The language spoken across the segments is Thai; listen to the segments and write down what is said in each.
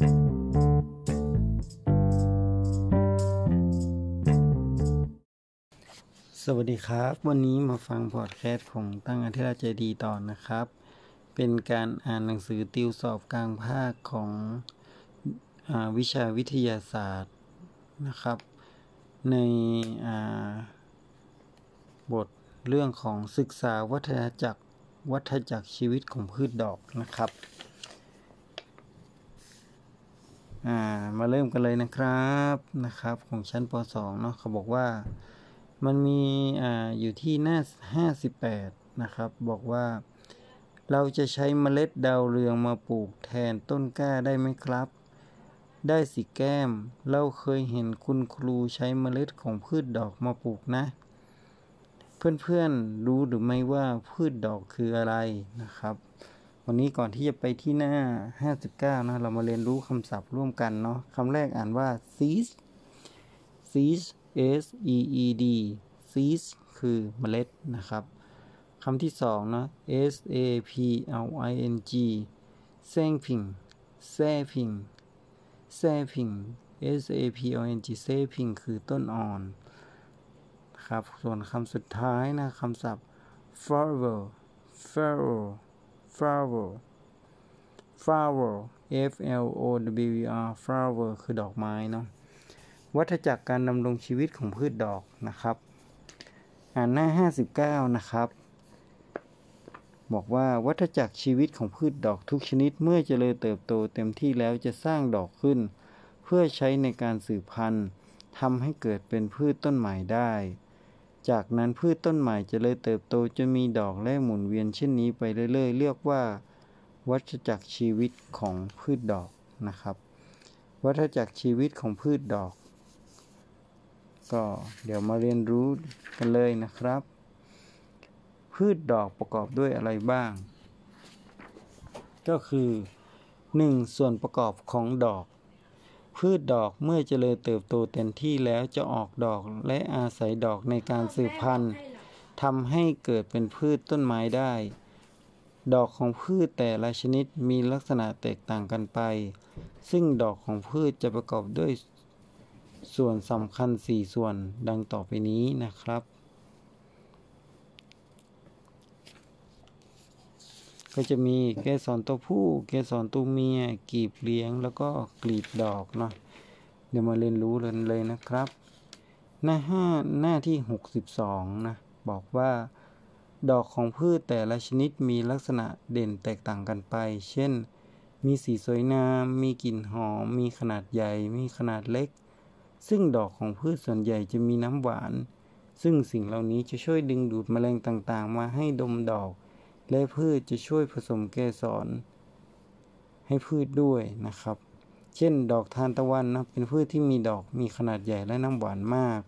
สวัสดีครับ วันนี้มาฟังพอดแคสต์ของตั้งอาทิตย์ใจดีต่อนะครับ เป็นการอ่านหนังสือติวสอบกลางภาคของอวิชาวิทยาศาสตร์นะครับ ในบทเรื่องของศึกษาวัฒนจักรวัฏจักรชีวิตของพืชดอกนะครับ มาเริ่มกันเลยนะครับนะครับ ของชั้นป .2 เนาะเขาบอกว่ามันมีออยู่ที่หน้า 58 นะครับ บอกว่า เราจะใช้เมล็ดดาวเรืองมาปลูกแทนต้นกล้าได้ไหมครับ ได้สิแก้ม เราเคยเห็นคุณครูใช้เมล็ดของพืชดอกมาปลูกนะ เพื่อนๆรู้หรือไม่ว่าพืชดอกคืออะไรนะครับ วันนี้ก่อนที่จะไปที่หน้า 59 นะ เรามาเรียนรู้คำศัพท์ร่วมกันเนาะคำแรกอ่านว่า seed seed S E E D seeds คือเมล็ดนะครับคำที่สองนะ S A P L I N G sapling sapling sapling S A P L I N G sapling คือต้นอ่อนครับ ส่วนคำสุดท้ายนะคำศัพท์ flower flower flower flower F L O W E R flower คือดอกไม้เนาะวัฏจักรการดำรงชีวิตของพืชดอกนะครับ อ่านหน้า 59 นะครับ บอกว่าวัฏจักรชีวิตของพืชดอกทุกชนิดเมื่อเจริญเติบโตเต็มที่แล้วจะสร้างดอกขึ้น เพื่อใช้ในการสืบพันธุ์ทำให้เกิดเป็นพืชต้นใหม่ได้ จากนั้นพืชต้นใหม่จะเลยเติบโตจนมีดอกและหมุนเวียนเช่นนี้ไปเรื่อยๆ เรียกว่า วัฏจักรชีวิตของพืชดอกนะครับ วัฏจักรชีวิตของพืชดอก ก็เดี๋ยวมาเรียนรู้กันเลยนะครับ พืชดอกประกอบด้วยอะไรบ้าง ก็คือ 1. ส่วนประกอบของดอก พืชดอกเมื่อเจริญเติบโตเต็มที่แล้วจะออกดอกและอาศัยดอกในการสืบพันธุ์ทำให้เกิดเป็นพืชต้นไม้ได้ ดอกของพืชแต่ละชนิดมีลักษณะแตกต่างกันไป ซึ่งดอกของพืชจะประกอบด้วยส่วนสำคัญ 4 ส่วนดังต่อไปนี้นะครับ ก็จะมีเกสรตัวผู้ เกสรตัวเมียกีบเลี้ยงแล้วก็กลีบดอกเนาะเดี๋ยวมาเรียนรู้กันเลยนะครับ หน้าห้าหน้าที่ 62นะบอกว่าดอกของพืชแต่ละชนิดมีลักษณะเด่นแตกต่างกันไป เช่น มีสีสวยงาม มีกลิ่นหอม มีขนาดใหญ่ มีขนาดเล็ก ซึ่งดอกของพืชส่วนใหญ่จะมีน้ำหวาน ซึ่งสิ่งเหล่านี้จะช่วยดึงดูดแมลงต่างๆ มาให้ดมดอก และพืชจะช่วยผสมเกสร ให้พืชด้วยนะครับ เช่น ดอกทานตะวันนะเป็นพืชที่มีดอกมีขนาดใหญ่และน้ำหวานมาก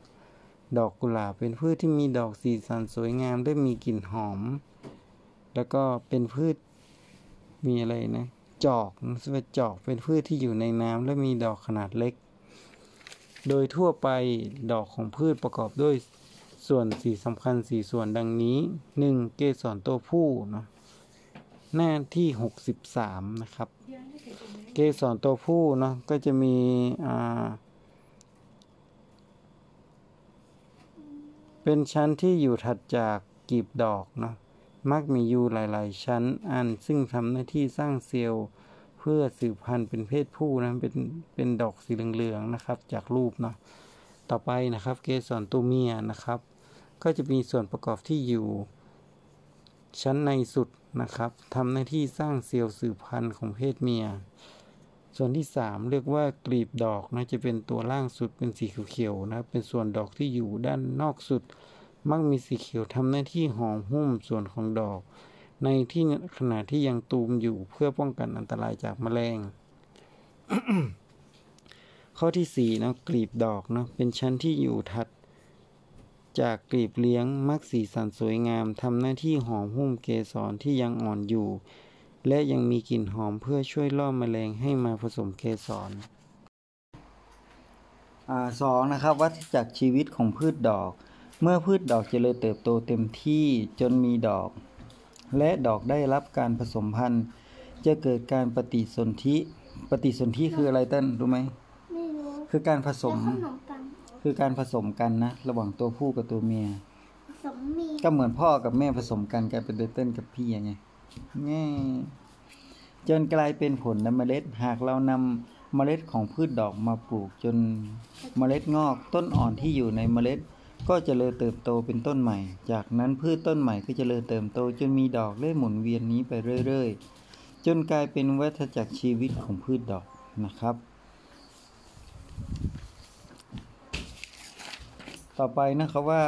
ดอกกุหลาบเป็นพืชที่มีดอกสีสันสวยงามและมีกลิ่นหอม แล้วก็เป็นพืชมีอะไรนะจอกนะจอกเป็นพืชที่อยู่ในน้ำและมีดอกขนาดเล็ก โดยทั่วไปดอกของพืชประกอบด้วย ส่วนสีสำคัญสี่ส่วนดังนี้ 1. เกสรตัวผู้เนาะหน้าที่ 63 นะครับ เกสรตัวผู้เนาะก็จะมีอ่าเป็นชั้นที่อยู่ถัดจากกีบดอกเนาะมักมีอยู่หลาย ๆ ชั้นอันซึ่งทำหน้าที่สร้างเซลล์เพื่อสืบพันธุ์เป็นเพศผู้นะเป็นเป็นดอกสีเหลือง ๆ นะครับ จากรูปเนาะต่อไปนะครับ เกสรตัวเมียนะครับ ก็จะมีส่วนประกอบที่อยู่ ชั้นในสุดนะครับทำหน้าที่สร้างเซลล์สืบพันธุ์ของเพศเมีย ส่วนที่ 3 เรียกว่ากลีบดอกนะจะเป็นตัวล่างสุดเป็นสีเขียวๆนะเป็นส่วนดอกที่อยู่ด้านนอกสุด มักมีสีเขียวทำหน้าที่ห่อหุ้มส่วนของดอก ในที่ขณะที่ยังตูมอยู่เพื่อป้องกันอันตรายจากแมลงข้อที่สี่นะกลีบดอกนะเป็นชั้นที่อยู่ถัด จากกลีบเลี้ยงมักสีสันสวยงามทำหน้าที่หอมหุ้มเกสรที่ยังอ่อนอยู่ และยังมีกลิ่นหอมเพื่อช่วยล่อแมลงให้มาผสมเกสรสองนะครับวัฏจักรชีวิตของพืชดอก เมื่อพืชดอกเจริญเติบโตเต็มที่จนมีดอก และดอกได้รับการผสมพันธุ์ จะเกิดการปฏิสนธิ ปฏิสนธิคืออะไรเต้นรู้ไหม ไม่รู้คือการผสม แล้วขนมปัง คือการผสมกันนะ ระหว่างตัวผู้กับตัวเมีย ผสมมีก็เหมือนพ่อกับแม่ผสมกันกลายเป็นเต้นกับพี่ไงแง่จนกลายเป็นผลและเมล็ด หากเรานำเมล็ดของพืชดอกมาปลูกจนเมล็ดงอกต้นอ่อนที่อยู่ในเมล็ด ก็จเจริญเติบโตเป็นต้นใหม่ จากนั้นพืชต้นใหม่ก็จเจริญเติบโต จนมีดอกเล่หมุนเวียนนี้ไปเรื่อย ๆ จนกลายเป็นวัฏจักรชีวิตของพืชดอกนะครับ ต่อไปนะครับว่า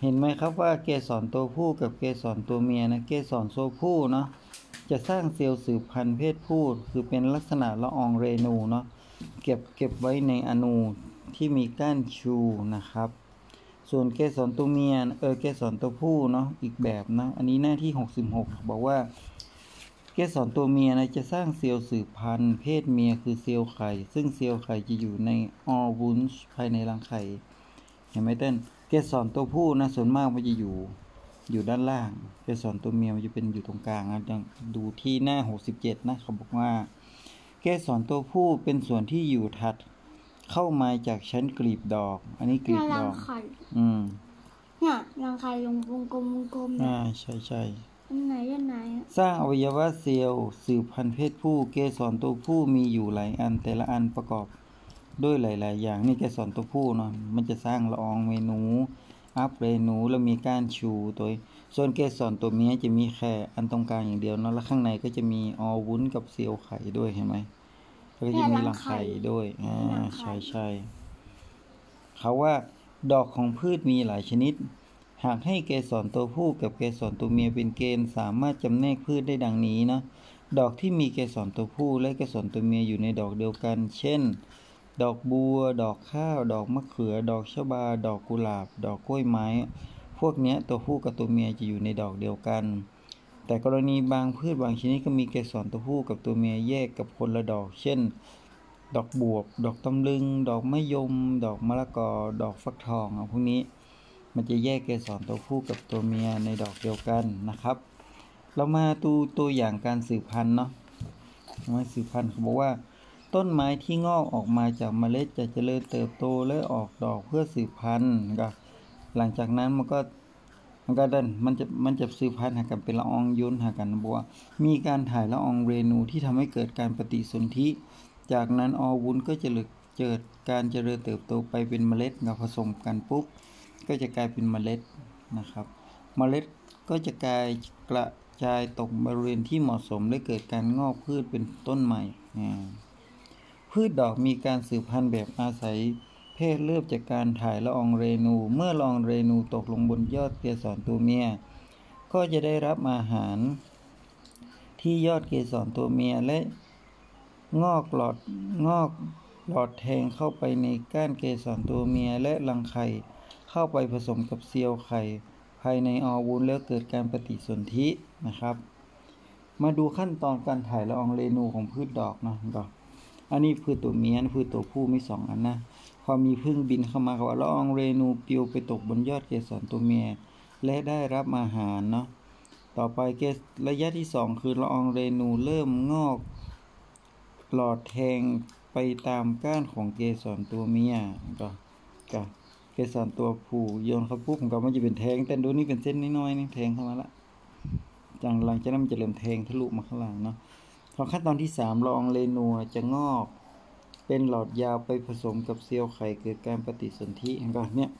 เห็นไหมครับว่าเกสรตัวผู้กับเกสรตัวเมียนะเกสรตัวผู้เนาะจะสร้างเซลล์สืบพันธุ์เพศผู้คือเป็นลักษณะละอองเรนูเนาะเก็บเก็บไว้ในอนูที่มีก้านชูนะครับ ส่วนเกสรตัวเมียเออเกสรตัวผู้เนาะอีกแบบนะอันนี้หน้าที่ 66 บอกว่า เกสรตัวเมียนะจะสร้างเซลล์สืบพันธุ์ เพศเมียคือเซลล์ไข่ ซึ่งเซลล์ไข่จะอยู่ในออวูนส์ภายในรังไข่ เห็นไหมเต้น เกสรตัวผู้นะส่วนมากมันจะอยู่อยู่ด้านล่าง เกสรตัวเมียมันจะเป็นอยู่ตรงกลางนะจังดูที่หน้า 67 นะเขาบอกว่า เกสรตัวผู้เป็นส่วนที่อยู่ถัดเข้ามาจากชั้นกลีบดอก อันนี้กลีเนี่ยบรัดงอกไข่อืม เนี่ยรังไข่ลงวงกลมวงกลมเนี่อ่ายใช่ใช่ อันไหนอันไหนอะสร้างอวัยวะเซลล์สืบพันธุ์เพศผู้เกสรตัวผู้มีอยู่หลายอันแต่ละอันประกอบด้วยหลาย ๆ อย่างนี่เกสรตัวผู้เนาะมันจะสร้างละอองเมนูอัพเรนูแล้วมีก้านชูตัวส่วนเกสรตัวเมียจะมีแค่อันตรงกลางอย่างเดียวเนาะแล้วข้างในก็จะมีออวุ้นกับเซลล์ไข่ด้วยเห็นไหมแล้วก็จะมีรังไข่ด้วยอ่าใช่ใช่เขาว่าดอกของพืชมีหลายชนิด หากให้เกสรตัวผู้กับเกสรตัวเมียเป็นเกณฑ์สามารถจำแนกพืชได้ดังนี้นะดอกที่มีเกสรตัวผู้และเกสรตัวเมียอยู่ในดอกเดียวกัน เช่น ดอกบัว ดอกข้าว ดอกมะเขือ ดอกชบา ดอกกุหลาบ ดอกกล้วยไม้ พวกนี้ตัวผู้กับตัวเมียจะอยู่ในดอกเดียวกัน แต่กรณีบางพืชบางชนิดก็มีเกสรตัวผู้กับตัวเมียแยกกับคนละดอก เช่น ดอกบวบ ดอกตำลึง ดอกมะยม ดอกมะละกอ ดอกฟักทองอะพวกนี้ มันจะแยกเกสรตัวผู้กับตัวเมียในดอกเดียวกันนะครับ เรามาดูตัวอย่างการสืบพันธุ์เนาะมาสืบพันธุ์เขาบอกว่า ต้นไม้ที่งอกออกมาจากเมล็ดจะเจริญเติบโตและออกดอกเพื่อสืบพันธุ์ก็หลังจากนั้นมันก็มันก็เดินมันจะมันจะสืบพันธุ์หากันเป็นละอองยุนหากันบอกว่ามีการถ่ายละอองเรนูที่ทำให้เกิดการปฏิสนธิจากนั้นออวุ้นก็จะเกิดการเจริญเติบโตไปเป็นเมล็ดกับผสมกันปุ๊บ ก็จะกลายเป็นเมล็ดนะครับ เมล็ดก็จะกลายกระจายตกบริเวณที่เหมาะสมและเกิดการงอกพืชเป็นต้นใหม่พืชดอกมีการสืบพันธุ์แบบอาศัย เพศเลือบจากการถ่ายละอองเรนู เมื่อละอองเรนูตกลงบนยอดเกสรตัวเมีย ก็จะได้รับอาหาร ที่ยอดเกสรตัวเมียและงอกหลอดงอกหลอดแทงเข้าไปในก้านเกสรตัวเมียและรังไข่ เข้าไปผสมกับเซลล์ไข่ ภายในออวุ้นแล้วเกิดการปฏิสนธินะครับ มาดูขั้นตอนการถ่ายละอองเรนูของพืชดอกนะดอกอันนี้พืชตัวเมียอันพืชตัวผู้มีสองอันนะพอมีพึ่งบินเข้ามาเขาว่าละอองเรนูปลิวไปตกบนยอดเกสรตัวเมียและได้รับอาหารเนาะต่อไปเกสระยะที่สองคือละอองเรนูเริ่มงอก หลอดแทงไปตามก้านของเกสรตัวเมียก็ก็ เกสรตัวผู้โยนเข้าปุ๊บมันก็มันจะเป็นแทงแต่ดูนี่เป็นเส้นน้อยๆนี่แทงเข้ามาละจังหลังจากนั้นมันจะเริ่มแทงทะลุมาข้างหลังเนาะพอขั้นตอนที่สามละอองเรนูจะงอก เป็นหลอดยาวไปผสมกับเซลล์ไข่เกิดการปฏิสนธิเห็นป่ะเนี่ย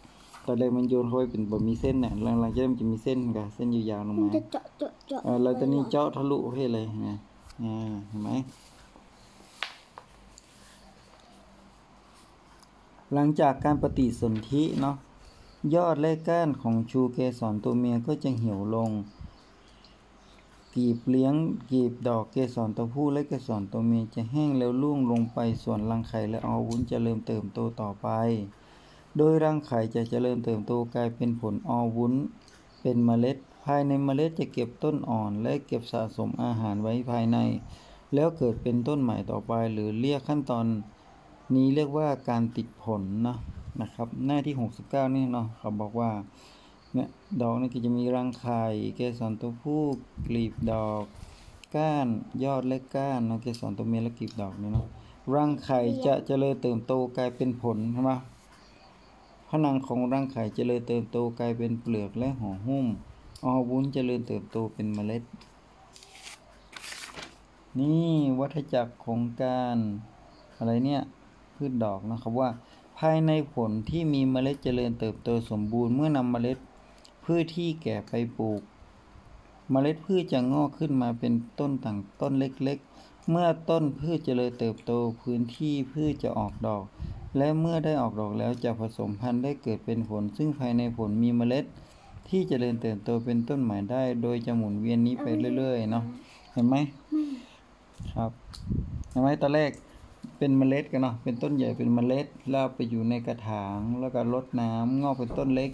ตอนแรกมันโยนเข้าไปเป็นบ่มีเส้นเนี่ยหลังๆจากนั้นมันจะมีเส้นกับเส้นยาวๆลงมันมาจะเจาะเจาะเจาะเออแล้วตอนนี้เจาะทะลุให้เลยนะอ่าเห็นไหม หลังจากการปฏิสนธิเนาะยอดและก้านของชูเกสรตัวเมียก็จะเหี่ยวลง กีบเลี้ยงกีบดอกเกสรตัวผู้และเกสรตัวเมียจะแห้งแล้วร่วงลงไปส่วนรังไข่และอวุ้นจะเริ่มเติบโตต่อไป โดยรังไข่จะเจริญเติบโตกลายเป็นผลออวุ้น เป็นเมล็ด ภายในเมล็ดจะเก็บต้นอ่อน และเก็บสะสมอาหารไว้ภายใน แล้วเกิดเป็นต้นใหม่ต่อไปหรือเรียกขั้นตอน นี้เรียกว่าการติดผลเนาะนะครับ หน้าที่ 69 นี่เนาะเขาบอกว่าเนี่ยดอกนี่ก็จะมีรังไข่เกสรตัวผู้กลีบดอก ก้านยอดและก้านเนาะเกสรตัวเมียและกลีบดอกเนี่ยเนาะรังไข่จะเจริญเติบโตกลายเป็นผลใช่ไหมผนังของรังไข่เจริญเติบโตกลายเป็นเปลือกและห่อหุ้มออวุ้นเจริญเติบโตเป็นเมล็ด นี่วัฏจักรของการอะไรเนี่ย พืชดอกนะครับว่า ภายในผลที่มีเมล็ดเจริญเติบโตสมบูรณ์เมื่อนำเมล็ดพืชที่แก่ไปปลูก เมล็ดพืชจะงอกขึ้นมาเป็นต้นต่างต้นเล็กๆ เมื่อต้นพืชเจริญเติบโตพื้นที่พืชจะออกดอก และเมื่อได้ออกดอกแล้วจะผสมพันธุ์ได้เกิดเป็นผล ซึ่งภายในผลมีเมล็ดที่เจริญเติบโตเป็นต้นใหม่ได้ โดยจะหมุนเวียนนี้ไปเรื่อยๆเนาะเห็นไหมครับเห็นไหมตอนแรก เป็นเมล็ดกันเนาะเป็นต้นใหญ่เป็นเมล็ดแล้วไปอยู่ในกระถางแล้วก็รดน้ำงอกเป็นต้นเล็ก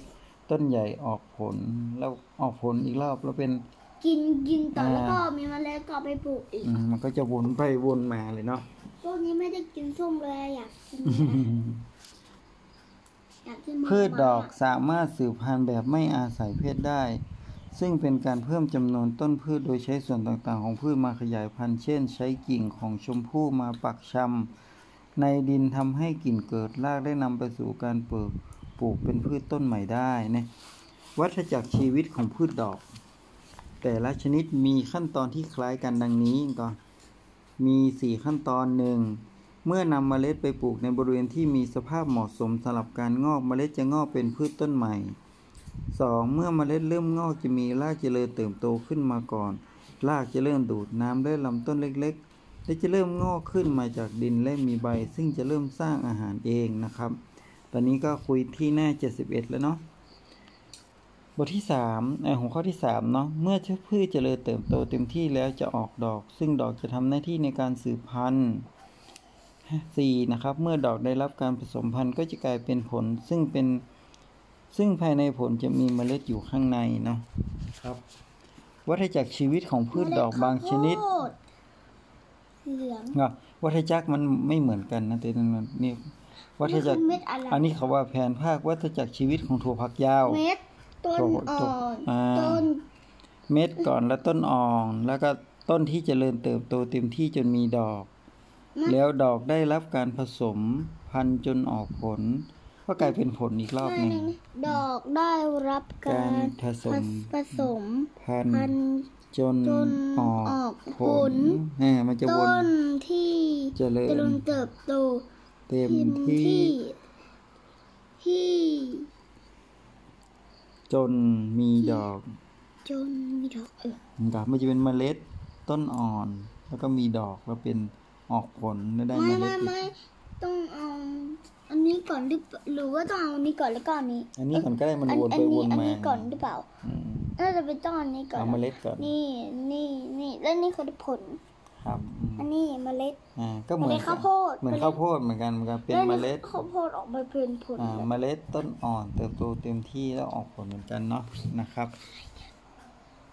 ต้นใหญ่ออกผลแล้วออกผลอีกรอบแล้วเป็นกินกินต่ออ่าแล้วก็มีเมล็ดก็เอาไปปลูกอีกอืมมันก็จะวนไปวนมาเลยเนาะพวกนี้ไม่ได้กินส้มเลยอยากกินอยากกินมะพืชดอกม่วงสามารถสืบพันธุ์แบบไม่อาศัยเพศได้ ซึ่งเป็นการเพิ่มจำนวนต้นพืชโดยใช้ส่วนต่างๆ ของพืชมาขยายพันธุ์ เช่น ใช้กิ่งของชมพู่มาปักชำในดินทำให้กิ่งเกิดรากได้นำไปสู่การปลูกปลูกเป็นพืชต้นใหม่ได้นะวัฏจักรชีวิตของพืชดอก แต่ละชนิดมีขั้นตอนที่คล้ายกันดังนี้ก่อนมี 4 ขั้นตอนหนึ่งเมื่อนำเมล็ดไปปลูกในบริเวณที่มีสภาพเหมาะสมสำหรับการงอกเมล็ดจะงอกเป็นพืชต้นใหม่ 2. เมื่อเมล็ดเริ่มงอกจะมีรากเจริญเติบโตขึ้นมาก่อน รากจะเริ่มดูดน้ำได้ลำต้นเล็กๆ และจะเริ่มงอกขึ้นมาจากดินและมีใบ ซึ่งจะเริ่มสร้างอาหารเองนะครับ ตอนนี้ก็คุยที่หน้า 71 แล้วเนาะบทที่3เอ่อหัวข้อที่3เนาะเมื่อชพืชเจริญเติบโตเต็มที่แล้วจะออกดอก ซึ่งดอกจะทำหน้าที่ในการสืบพันธุ์ 4. นะครับ เมื่อดอกได้รับการผสมพันธุ์ก็จะกลายเป็นผลซึ่งเป็น ซึ่งภายในผลจะมีเมล็ดอยู่ข้างในเนาะครับ วัฏจักรชีวิตของพืชดอกบางชนิดเมล็ข้าวโพเหลืองอะวัฏจักรมันไม่เหมือนกันนะแต่นั่นนี่วัฏจักรนี่คือเม็ดอะไรอันนี้เขาว่าแผนภาควัฏจักรชีวิตของถั่วผักยาวเม็ดต้นโตอ่โตอนอ่าต้นเม็ดก่อนแล้วต้นอ่อนแล้วก็ต้นที่เจริญเติบโตเต็มที่จนมีดอก แล้วดอกได้รับการผสมพันธุ์จนออกผล ก็กลายเป็นผลอีกรอบหนึ่งดอกได้รับกาการรผสมผสมพันพันธุ์ธุ์จนจนออกออกผผลลอ่ามันจะวต้นนที่เจริญเจริญเติบโต เต็มที่ที่ที่ จนมีดอก จนมีดอกเออนะครับมันจะเป็นเมล็ดต้นอ่อน แล้วก็มีดอกแล้วเป็นออกผลแล้วได้ไม่เมล็ไม่ดไม่ต้องเอา อันนี้ก่อนหรือหรือว่าต้องเอาอันนี้ก่อนแล้วก็อันนี้ อันนี้ก่อนก็ได้มันอัวนอัไปนี้วนอันมานี้ก่อนหรือเปล่าอืมน่าจะเป็นต้องอันนี้ก่อนเอาเมล็ดก่อนนี่นี่นี่แล้วนี่คือผลครับอืมอันนี้เมล็ดอ่าก็เหมือนเมล็ดข้าวโพดเหมือนเมล็ดข้าวโพดเหมือนกันเหมือนกันเป็นแล้วเมนี่ล็ดข้าวโพดออกมาเป็นผลอ่าเมล็ดต้นอ่อนเติบโตเต็มที่แล้วออกผลเหมือนกันเนาะนะครับ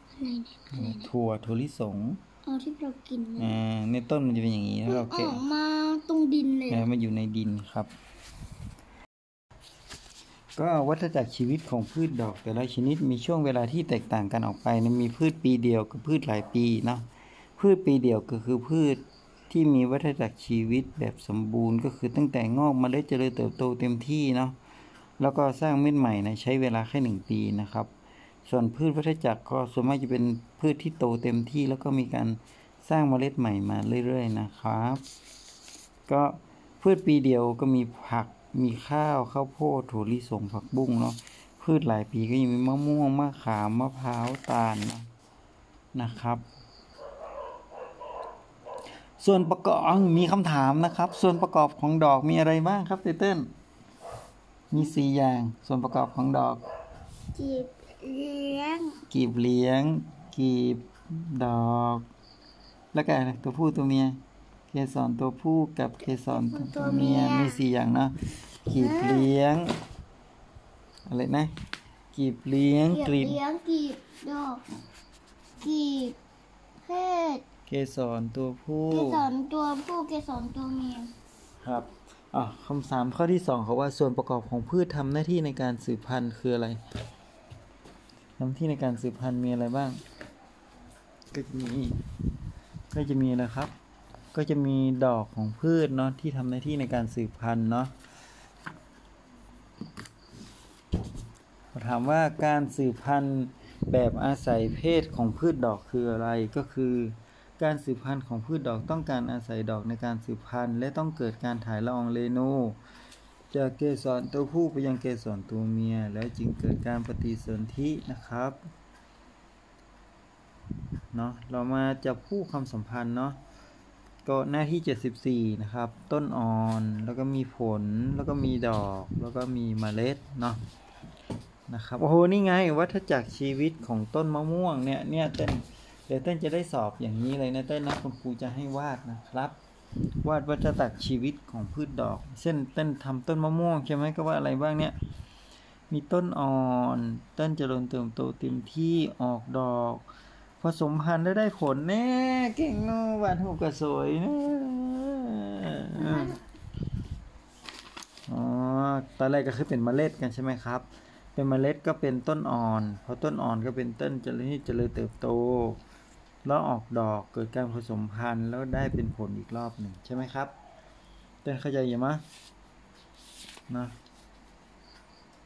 อะไรเนี่ยถั่วถั่วลิสงเอาที่เรากินเนี่ยอ่าในต้นมันจะเป็นอย่างนี้มัแล้วนเราอเก็บอกมาตรงดินเลยเออมันอยู่ในดินครับ ก็วัฏจักรชีวิตของพืชดอก แต่ละชนิดมีช่วงเวลาที่แตกต่างกันออกไปนะมีพืชปีเดียวกับพืชหลายปีเนาะพืชปีเดียวก็คือพืชที่มีวัฏจักรชีวิตแบบสมบูรณ์ ก็คือตั้งแต่งอกเมล็ดเจริญเติบโตเต็มที่เนาะแล้วก็สร้างเม็ดใหม่นะใช้เวลาแค่หนึ่งปีนะครับ ส่วนพืชวัฏจักรก็ส่วนมากจะเป็นพืชที่โตเต็มที่ แล้วก็มีการสร้างเมล็ดใหม่มาเรื่อย ๆ นะครับ ก็พืชปีเดียวก็มีผัก มีข้าวข้าวโพดถั่วลิสงผักบุ้งเนาะพืชหลายปีก็ยังมีมะม่วงมะขามมะพร้าวตาลเนาะนะครับ ส่วนประกอบมีคำถามนะครับ ส่วนประกอบของดอกมีอะไรบ้างครับเตเติ้ลมีสี่อย่าง ส่วนประกอบของดอกจีบเลี้ยง กีบเลี้ยง กีบดอก แล้วก็อะไรตัวผู้ตัวเมียเก สรตัวผู้กับเกสรตัวเมียมีสี่อย่างเนาะกีบเลี้ยง อะไรนะ กีบเลี้ยงกีบกลีบเลี้ยงกีบดอกกีบเพศเกสรตัวผู้ เกสรตัวผู้เกสรตัวเมียครับอะคำสามข้อที่สองเขาว่าส่วนประกอบของพืชทำหน้าที่ในการสืบพันธุ์คืออะไรทำหน้าที่ในการสืบพันธุ์มีอะไรบ้าง ก็จะมีก็จะมีอะไรครับ ก็จะมีดอกของพืชเนาะที่ทำหน้าที่ในการสืบพันธุ์เนาะถามว่าการสืบพันธุ์แบบอาศัยเพศของพืชดอกคืออะไรก็คือ การสืบพันธุ์ของพืชดอกต้องการอาศัยดอกในการสืบพันธุ์ และต้องเกิดการถ่ายละอองเรนูจากเกสรตัวผู้ไปยังเกสรตัวเมีย แล้วจึงเกิดการปฏิสนธินะครับเนาะเรามาจับคู่คำสัมพันธ์เนาะ ก็หน้าที่ 74 นะครับ ต้นอ่อนแล้วก็มีผลแล้วก็มีดอก แล้วก็มีเมล็ดเนาะนะครับโอ้โหนี่ไงวัฏจักรชีวิตของต้นมะม่วงเนี่ยเนี่ยเต้นเดี๋ยวเต้นจะได้สอบอย่างนี้เลยนะเต้นนะคุณครูจะให้วาดนะครับ วาดวัฏจักรชีวิตของพืชดอก เช่นเต้นทำต้นมะม่วงใช่ไหมก็ว่าอะไรบ้างเนี่ยมีต้นอ่อน ต้นเจริญเติบโตเต็มที่ออกดอก สมพันธุ์แล้วได้ผลแน่เก่งเนาะหวานหูกระสวยนะอ๋อตอนแรกก็คือเป็นเมล็ดกันใช่ไหมครับ เป็นเมล็ดก็เป็นต้นอ่อนพอต้นอ่อนก็เป็นต้นเจริญที่เจริญเติบโต แล้วออกดอกเกิดการผสมพันธุ์แล้วได้เป็นผลอีกรอบหนึ่งใช่ไหมครับเต้นเข้าใจอยู่มั้ยนะ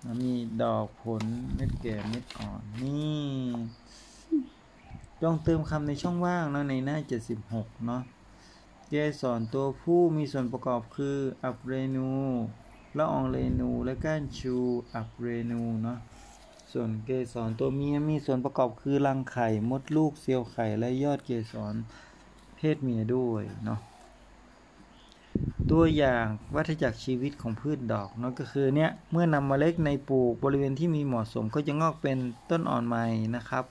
แล้วมีดอกผลเม็ดแก่เม็ดอ่อนนี่ ลองเติมคำในช่องว่างนะในหน้า 76 เนาะเกสรตัวผู้มีส่วนประกอบคืออับเรนูละอองเรนูและก้านชูอับเรนูเนาะส่วนเกสรตัวเมียมีส่วนประกอบคือรังไข่มดลูกเซลล์ไข่และยอดเกสรเพศเมียด้วยเนาะตัวอย่างวัฏจักรชีวิตของพืชดอกเนาะก็คือเนี่ยเมื่อนำเมล็ดในปลูกบริเวณที่มีเหมาะสมก็จะงอกเป็นต้นอ่อนใหม่นะครับ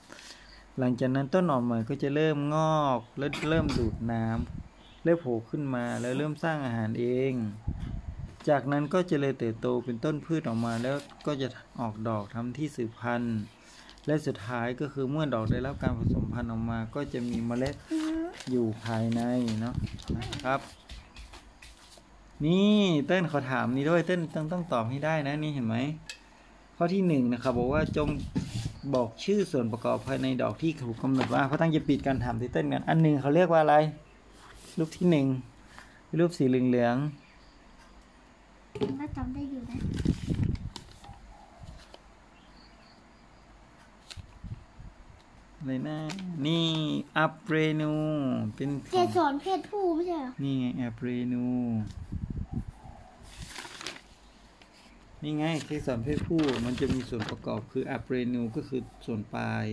หลังจากนั้นต้นอ่อนใหม่ก็จะเริ่มงอกและเริ่มดูดน้ำเริ่มโผล่ขึ้นมาแล้วเริ่มสร้างอาหารเอง จากนั้นก็จะเลยเติบโตเป็นต้นพืชออกมาแล้วก็จะออกดอกทำที่สืบพันธุ์และสุดท้ายก็คือเมื่อดอกได้รับการผสมพันธุ์ออกมา ก็จะมีเมล็ดอยู่ภายในเนาะนะครับ นี่เต้นขอถามนี่ด้วยเต้นต้องต้องตอบให้ได้นะนี่เห็นไหมข้อที่หนึ่งนะครับบอกว่าจง บอกชื่อส่วนประกอบภายในดอกที่ถูกกำหนดว่าเพราะตั้งจะปิดการถามที่เต้นกันอันหนึ่งเขาเรียกว่าอะไร รูปที่หนึ่งรูปสีเหลืองถ้าจำได้อยู่นะๆเลยนะนี่อัปเรนูเป็นขเกองสรเพศผู้ไม่ใช่เหรอ นี่ไงแอปเรนู นี่ไงเกสรเพศผู้มันจะมีส่วนประกอบคืออัปเรนูก็คือส่วนปลาย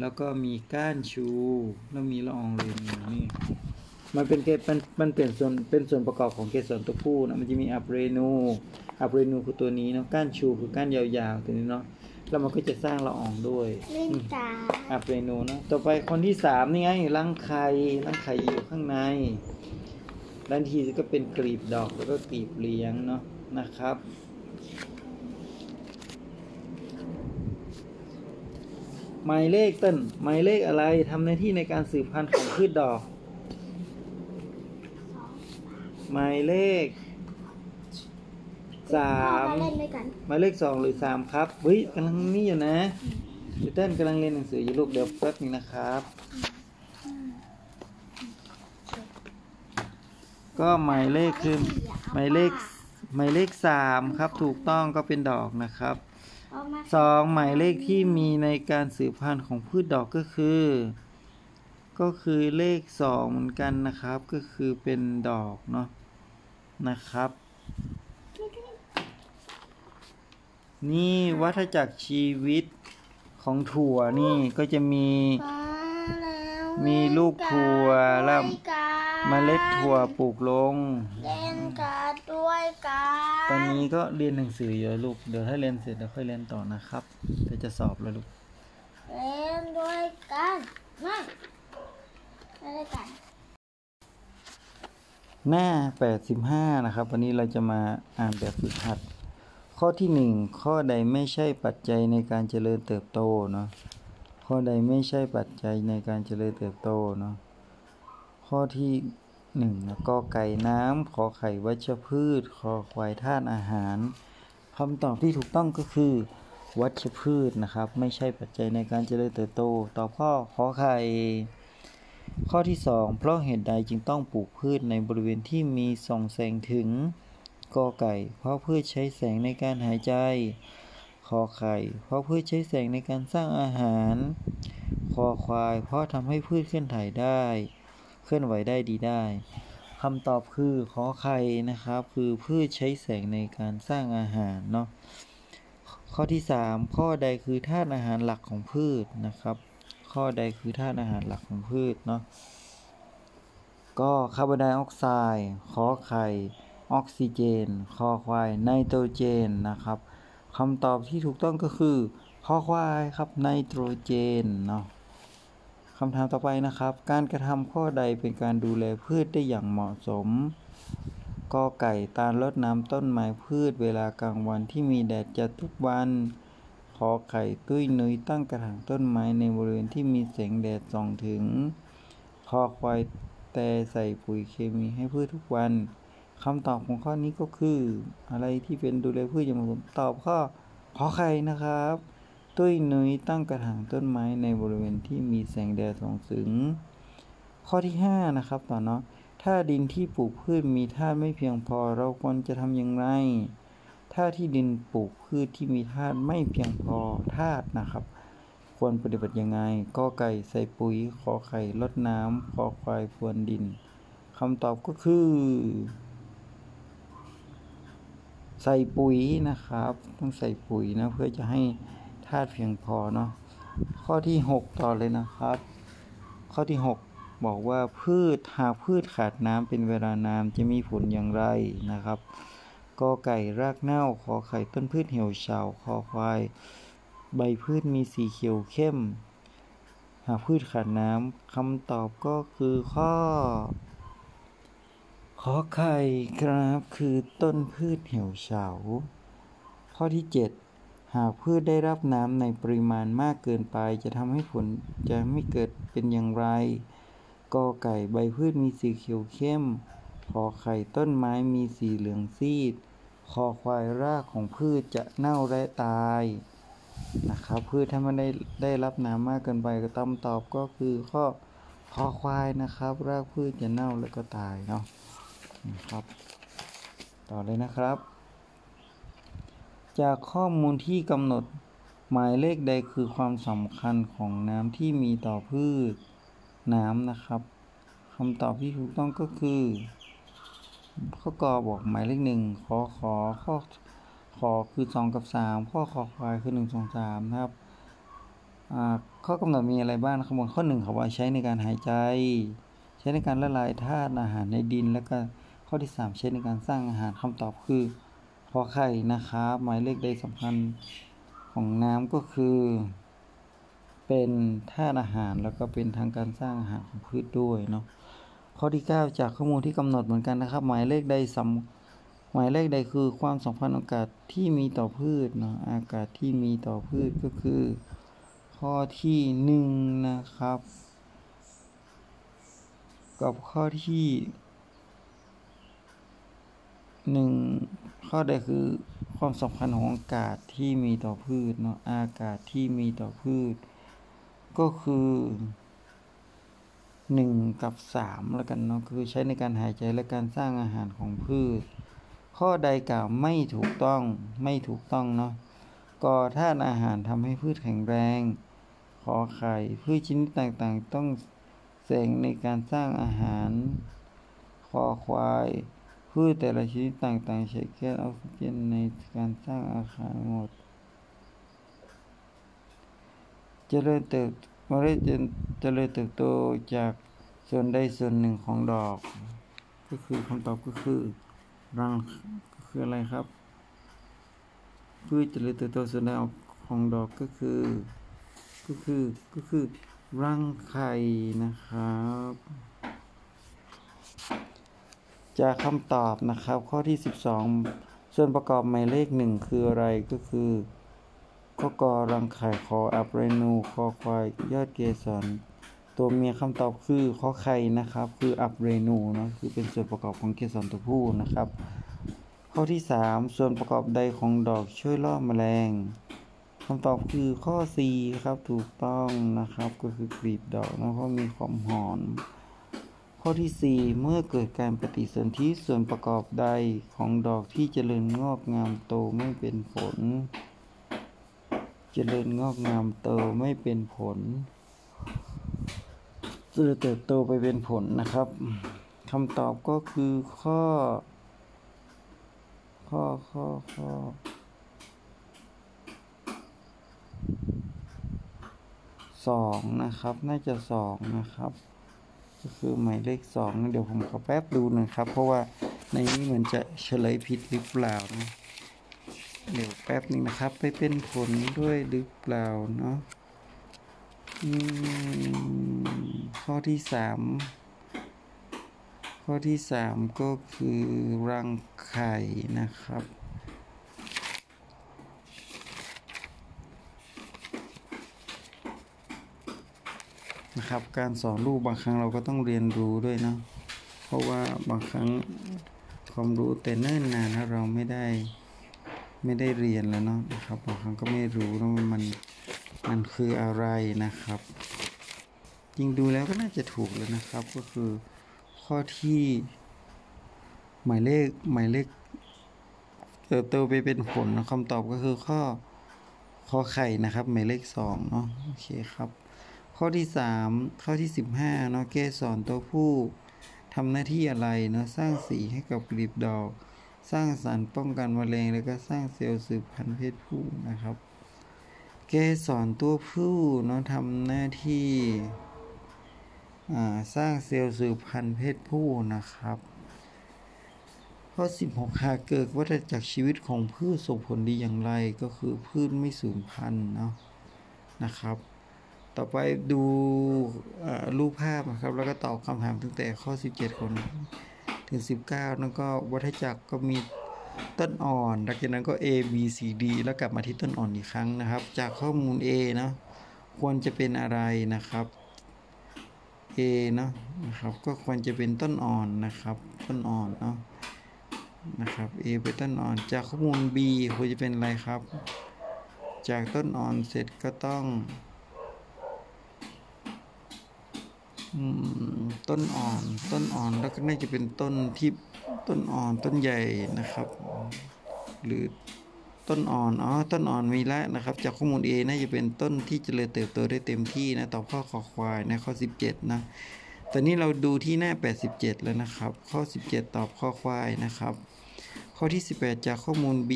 แล้วก็มีก้านชู แล้วมีละอองเรนูนี่มันเป็นเกมันมันเป็นส่วนเป็นส่วนประกอบของเกสรตัวผู้นะมันจะมีอัปเรนูอัปเรนูคือตัวนี้เนาะก้านชูคือก้านยาวๆตัวนี้เนาะแล้วมันก็จะสร้างละอองด้วยเล่นตาอัปเรนูเนอะต่อไปคนที่สามนี่ไงรังไข่รังไข่อยู่ข้างในด้านทีก็เป็นกลีบดอกแล้วก็กลีบเลี้ยงเนาะนะครับ หมายเลขต้นหมายเลขอะไรทำหน้าที่ในการสืบพันธุ์ของพืชดอก หมายเลขสาพ่อมมาเล่นด้วยกันหมายเลขสองหรือสามครับเฮ้ยกำลังนี่อยู่นะเดี๋ยวเต้นกำลังเรียนหนังสืออยู่ลูกเดี๋ยวแป๊บนึงนะครับ ก็หมายเลขคือหมายเลขหมายเลขสามครับ ถูกต้องก็เป็นดอกนะครับเอามา สองหมายเลขที่มีในการสืบพันธุ์ของพืชดอกก็คือ ก็คือเลขสองเหมือนกันนะครับ ก็คือเป็นดอกเนาะนะครับ นี่วัฏจักรชีวิตของถั่วนี่ก็จะมีมาแล้วมีลูกถั่วแล้วเล่นกันเมล็ดถั่วปลูกลงเล่นกันด้วยกัน ตอนนี้ก็เรียนหนังสืออยู่ลูก เดี๋ยวถ้าเรียนเสร็จเดี๋ยวค่อยเรียนต่อนะครับ เดี๋ยวจะสอบแล้วลูกเล่นด้วยกันมาเล่นด้วยกัน หน้า 85 นะครับ วันนี้เราจะมาอ่านแบบฝึกหัด ข้อที่ 1 ข้อใดไม่ใช่ปัจจัยในการเจริญเติบโตเนาะ ข้อใดไม่ใช่ปัจจัยในการเจริญเติบโตเนาะ ข้อที่ 1นะก็ไก่น้ำขอไข่วัชพืชคอควายธาตุอาหารคำตอบที่ถูกต้องก็คือ วัชพืชนะครับ ไม่ใช่ปัจจัยในการเจริญเติบโต ตอบข้อขอไข่ข้อที่ 2 เพราะเหตุใดจึงต้องปลูกพืชในบริเวณที่มีส่องแสงถึงกอไก่ เพราะพืชใช้แสงในการหายใจคอไข่ เพราะพืชใช้แสงในการสร้างอาหารคอควาย เพราะทำให้พืชเคลื่อนถ่ายได้ เคลื่อนไหวได้ดีได้คำตอบคือขอไข่นะครับ คือพืชใช้แสงในการสร้างอาหารเนาะข้อที่ 3 ข้อใดคือธาตุอาหารหลักของพืชนะครับ ข้อใดคือธาตุอาหารหลักของพืชเนาะก็คาร์บอนไดออกไซด์ขอไข่ออกซิเจน คอควายไนโตรเจนนะครับคำตอบที่ถูกต้องก็คือคอควายครับไนโตรเจนเนาะ คำถามต่อไปนะครับ การกระทำข้อใดเป็นการดูแลพืชได้อย่างเหมาะสมกอไก่ตาลรดน้ำต้นไม้พืชเวลากลางวันที่มีแดดจัดทุกวันขอไข่ตุ้ยนุยตั้งกระถางต้นไม้ในบริเวณที่มีแสงแดดส่องถึงคอควายแต่ใส่ปุ๋ยเคมีให้พืชทุกวันคำตอบของข้อนี้ก็คือ อะไรที่เป็นดูแลพืชอย่างเหมาะสมตอบข้อขอไข่นะครับ ตุ้ยนุยตั้งกระถางต้นไม้ในบริเวณที่มีแสงแดดส่องถึง ข้อที่ 5 นะครับต่อเนาะถ้าดินที่ปลูกพืชมีธาตุไม่เพียงพอเราควรจะทำอย่างไร ถ้าที่ดินปลูกพืชที่มีธาตุไม่เพียงพอธาตุนะครับ ควรปฏิบัติยังไงก็ไก่ใส่ปุ๋ยขอไข่ลดน้ำขอควายพรวนดินคำตอบก็คือ ใส่ปุ๋ยนะครับ ต้องใส่ปุ๋ยนะเพื่อจะให้ ธาตุเพียงพอเนาะข้อที่ 6 ต่อเลยนะครับ ข้อที่ 6 บอกว่าพืชหากพืชขาดน้ำเป็นเวลานานจะมีผลอย่างไรนะครับกอไก่รากเน่าขอไข่ต้นพืชเหี่ยวเฉาคอควาย ใบพืชมีสีเขียวเข้ม หากพืชขาดน้ำคำตอบก็คือข้อ ขอไข่ครับคือต้นพืชเหี่ยวเฉาข้อที่ 7 หากพืชได้รับน้ำในปริมาณมากเกินไป จะทำให้ผลจะไม่เกิดเป็นอย่างไรกอไก่ใบพืชมีสีเขียวเข้มขอไข่ต้นไม้มีสีเหลืองซีด คอควายรากของพืชจะเน่าและตายนะครับพืชถ้ามันได้ได้รับน้ำมากเกินไปก็ต้องตอบก็คือข้อคอควายนะครับ รากพืชจะเน่าแล้วก็ตายเนาะนะครับ ต่อเลยนะครับ จากข้อมูลที่กำหนดหมายเลขใดคือความสำคัญของน้ำที่มีต่อพืชน้ำนะครับคำตอบที่ถูกต้องก็คือ ข้อกอบอกหมายเลขหนึ่งขอขอข้อขอคือสองกับสามข้อขอควายคือหนึ่งสองสามนะครับข้อกำหนดมีอะไรบ้างข้างบนข้อหนึ่งเขาว่าใช้ในการหายใจ ใช้ในการละลายธาตุอาหารในดิน แล้วก็ข้อที่สามใช้ในการสร้างอาหารคำตอบคือ อไข่นะครับ หมายเลขใดสำคัญของน้ำก็คือ เป็นธาตุอาหารแล้วก็เป็นทางการสร้างอาหารของพืชด้วยเนาะข้อที่ 9 จากข้อมูลที่กำหนดเหมือนกันนะครับ หมายเลขใดสำหมายเลขใดคือความสัมพันธ์อากาศที่มีต่อพืชเนาะอากาศที่มีต่อพืชก็คือ ข้อที่หนึ่งนะครับ กับข้อที่หนึ่ง ข้อใดคือความสำคัญของอากาศที่มีต่อพืชเนาะอากาศที่มีต่อพืช ก็คือหนึ่งกับสามแล้วกันเนาะคือใช้ในการหายใจและการสร้างอาหารของพืช ข้อใดกล่าวไม่ถูกต้องไม่ถูกต้องเนาะก่อธาตุอาหารทำให้พืชแข็งแรงขอไข่พืชชนิดต่างๆ ต้องแสงในการสร้างอาหาร คอควาย พืชแต่ละชนิดต่างๆ ใช้แก๊สออกซิเจนในการสร้างอาหารหมดจเจริญเติบเมล็ดเจริญเติบโตจากส่วนใดส่วนหนึ่งของดอก ก็คือคำตอบก็คือรังก็คืออะไรครับพืชเจริญเติบโตส่วนใดของดอกก็คือ ก็คือก็คือรังไข่นะครับ จากคำตอบนะครับข้อที่ 12 ส่วนประกอบหมายเลขหนึ่งคืออะไรก็คือข้อกอรังไข่คออับเรนูคอควายยอดเกสรตัวเมียคำตอบคือข้อไข่นะครับ คืออับเรนูเนาะคือเป็นส่วนประกอบของเกสรตัวผู้นะครับ ข้อที่ 3 ส่วนประกอบใดของดอกช่วยล่อแมลงคำตอบคือข้อ C ครับถูกต้องนะครับ ก็คือกลีบดอกนะเพราะมีความหอม ข้อที่ 4 เมื่อเกิดการปฏิสนธิส่วนประกอบใดของดอกที่เจริญงอกงามโตไม่เป็นผล เจริญงอกงามโตไม่เป็นผลจะเติบโตไปเป็นผลนะครับคำตอบก็คือข้อ ข้อข้อข้อสองนะครับ น่าจะสองนะครับ ก็คือหมายเลขสองเดี๋ยวผมขอแป๊บดูหนะครับ เพราะว่าในนี้เหมือนจะเฉลยผิดหรือเปล่านะเดี๋ยวแป๊บนึงนะครับ ไปเป็นผลด้วยหรือเปล่าเนาะอืมข้อที่สามข้อที่สามก็คือรังไข่นะครับ นะครับ การสอนลูกบางครั้งเราก็ต้องเรียนรู้ด้วยเนาะเพราะว่าบางครั้งความรู้แต่เนิ่นนานถ้าเราไม่ได้ไม่ได้เรียนแล้วเนาะนะครับบางครั้งก็ไม่รู้ว่ามันมันคืออะไรนะครับจริงดูแล้วก็น่าจะถูกแล้วนะครับ ก็คือข้อที่ หมายเลขหมายเลขเติบโตไปเป็นผลนะคำตอบก็คือข้อข้อไข่นะครับ หมายเลขสองเนาะโอเคครับ ข้อที่สามข้อที่สิบห้าเนาะเกสรตัวผู้ทำหน้าที่อะไรเนาะสร้างสีให้กับกลีบดอก สร้างสารป้องกันมะเร็งแล้วก็สร้างเซลล์สืบพันธุ์เพศผู้นะครับเกสรตัวผู้เนาะทำหน้าที่สร้างเซลล์สืบพันธุ์เพศผู้นะครับข้อ 16 หากเกิดวัฏจักรชีวิตของพืชส่งผลดีอย่างไรก็คือพืชไม่สูญพันธุ์เนาะนะครับ ต่อไปดูรูปภาพนะครับ แล้วก็ตอบคำถามตั้งแต่ข้อ 17 คนถึง 19 แล้วก็วัฏจักรก็มีต้นอ่อนหลังจากนั้นก็ A B C D แล้วกลับมาที่ต้นอ่อนอีกครั้งนะครับ จากข้อมูล A เนาะควรจะเป็นอะไรนะครับ A เนาะนะครับ ก็ควรจะเป็นต้นอ่อนนะครับ ต้นอ่อนเนาะนะครับ A เป็นต้นอ่อน จากข้อมูล B ควรจะเป็นอะไรครับ จากต้นอ่อนเสร็จก็ต้อง ต้นอ่อนต้นอ่อนแล้วก็น่าจะเป็นต้นที่ต้นอ่อนต้นใหญ่นะครับ หรือต้นอ่อนอ๋อต้นอ่อนมีแล้วนะครับ จากข้อมูล A น่าจะเป็นต้นที่เจริญเติบโตได้เต็มที่นะตอบข้อขอควายนะข้อ 17 นะตอนนี้เราดูที่หน้า 87 แล้วนะครับ ข้อ 17 ตอบข้อควายนะครับ ข้อที่ 18 จากข้อมูล B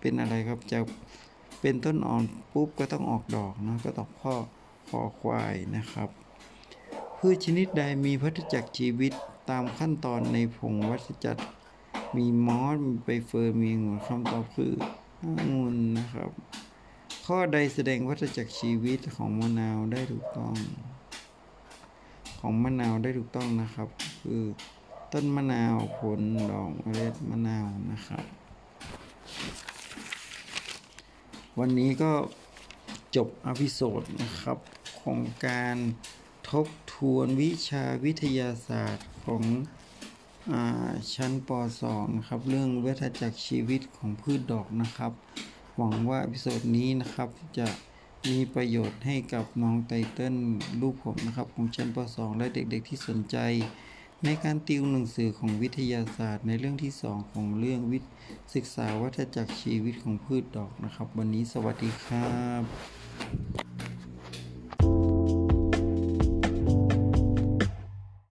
เป็นอะไรครับจะเป็นต้นอ่อนปุ๊บก็ต้องออกดอกนะก็ตอบข้อขอควายนะครับ พืชชนิดใดมีวัฏจักรชีวิตตามขั้นตอนในผงวัฏจักรมีมอสมีใบเฟิร์นมีองุ่นคำตอบคือองุ่นนะครับ ข้อใดแสดงวัฏจักรชีวิตของมะนาวได้ถูกต้อง ของมะนาวได้ถูกต้องนะครับ คือต้นมะนาวผลดอกเมล็ดมะนาวนะครับ วันนี้ก็จบ episode นะครับของการ ทบทวนวิชาวิทยาศาสตร์ของอชั้นป .2 นะครับ เรื่องวัฏจักรชีวิตของพืชดอกนะครับ หวังว่าอพิโซดนี้นะครับจะมีประโยชน์ให้กับน้องไตเติ้ลลูกผมนะครับ ของชั้นป .2 และเด็กๆที่สนใจ ในการติวหนังสือของวิทยาศาสตร์ ในเรื่องที่ 2 ของเรื่องวิศึกษาวัฏจักรชีวิตของพืชดอกนะครับ วันนี้สวัสดีครับ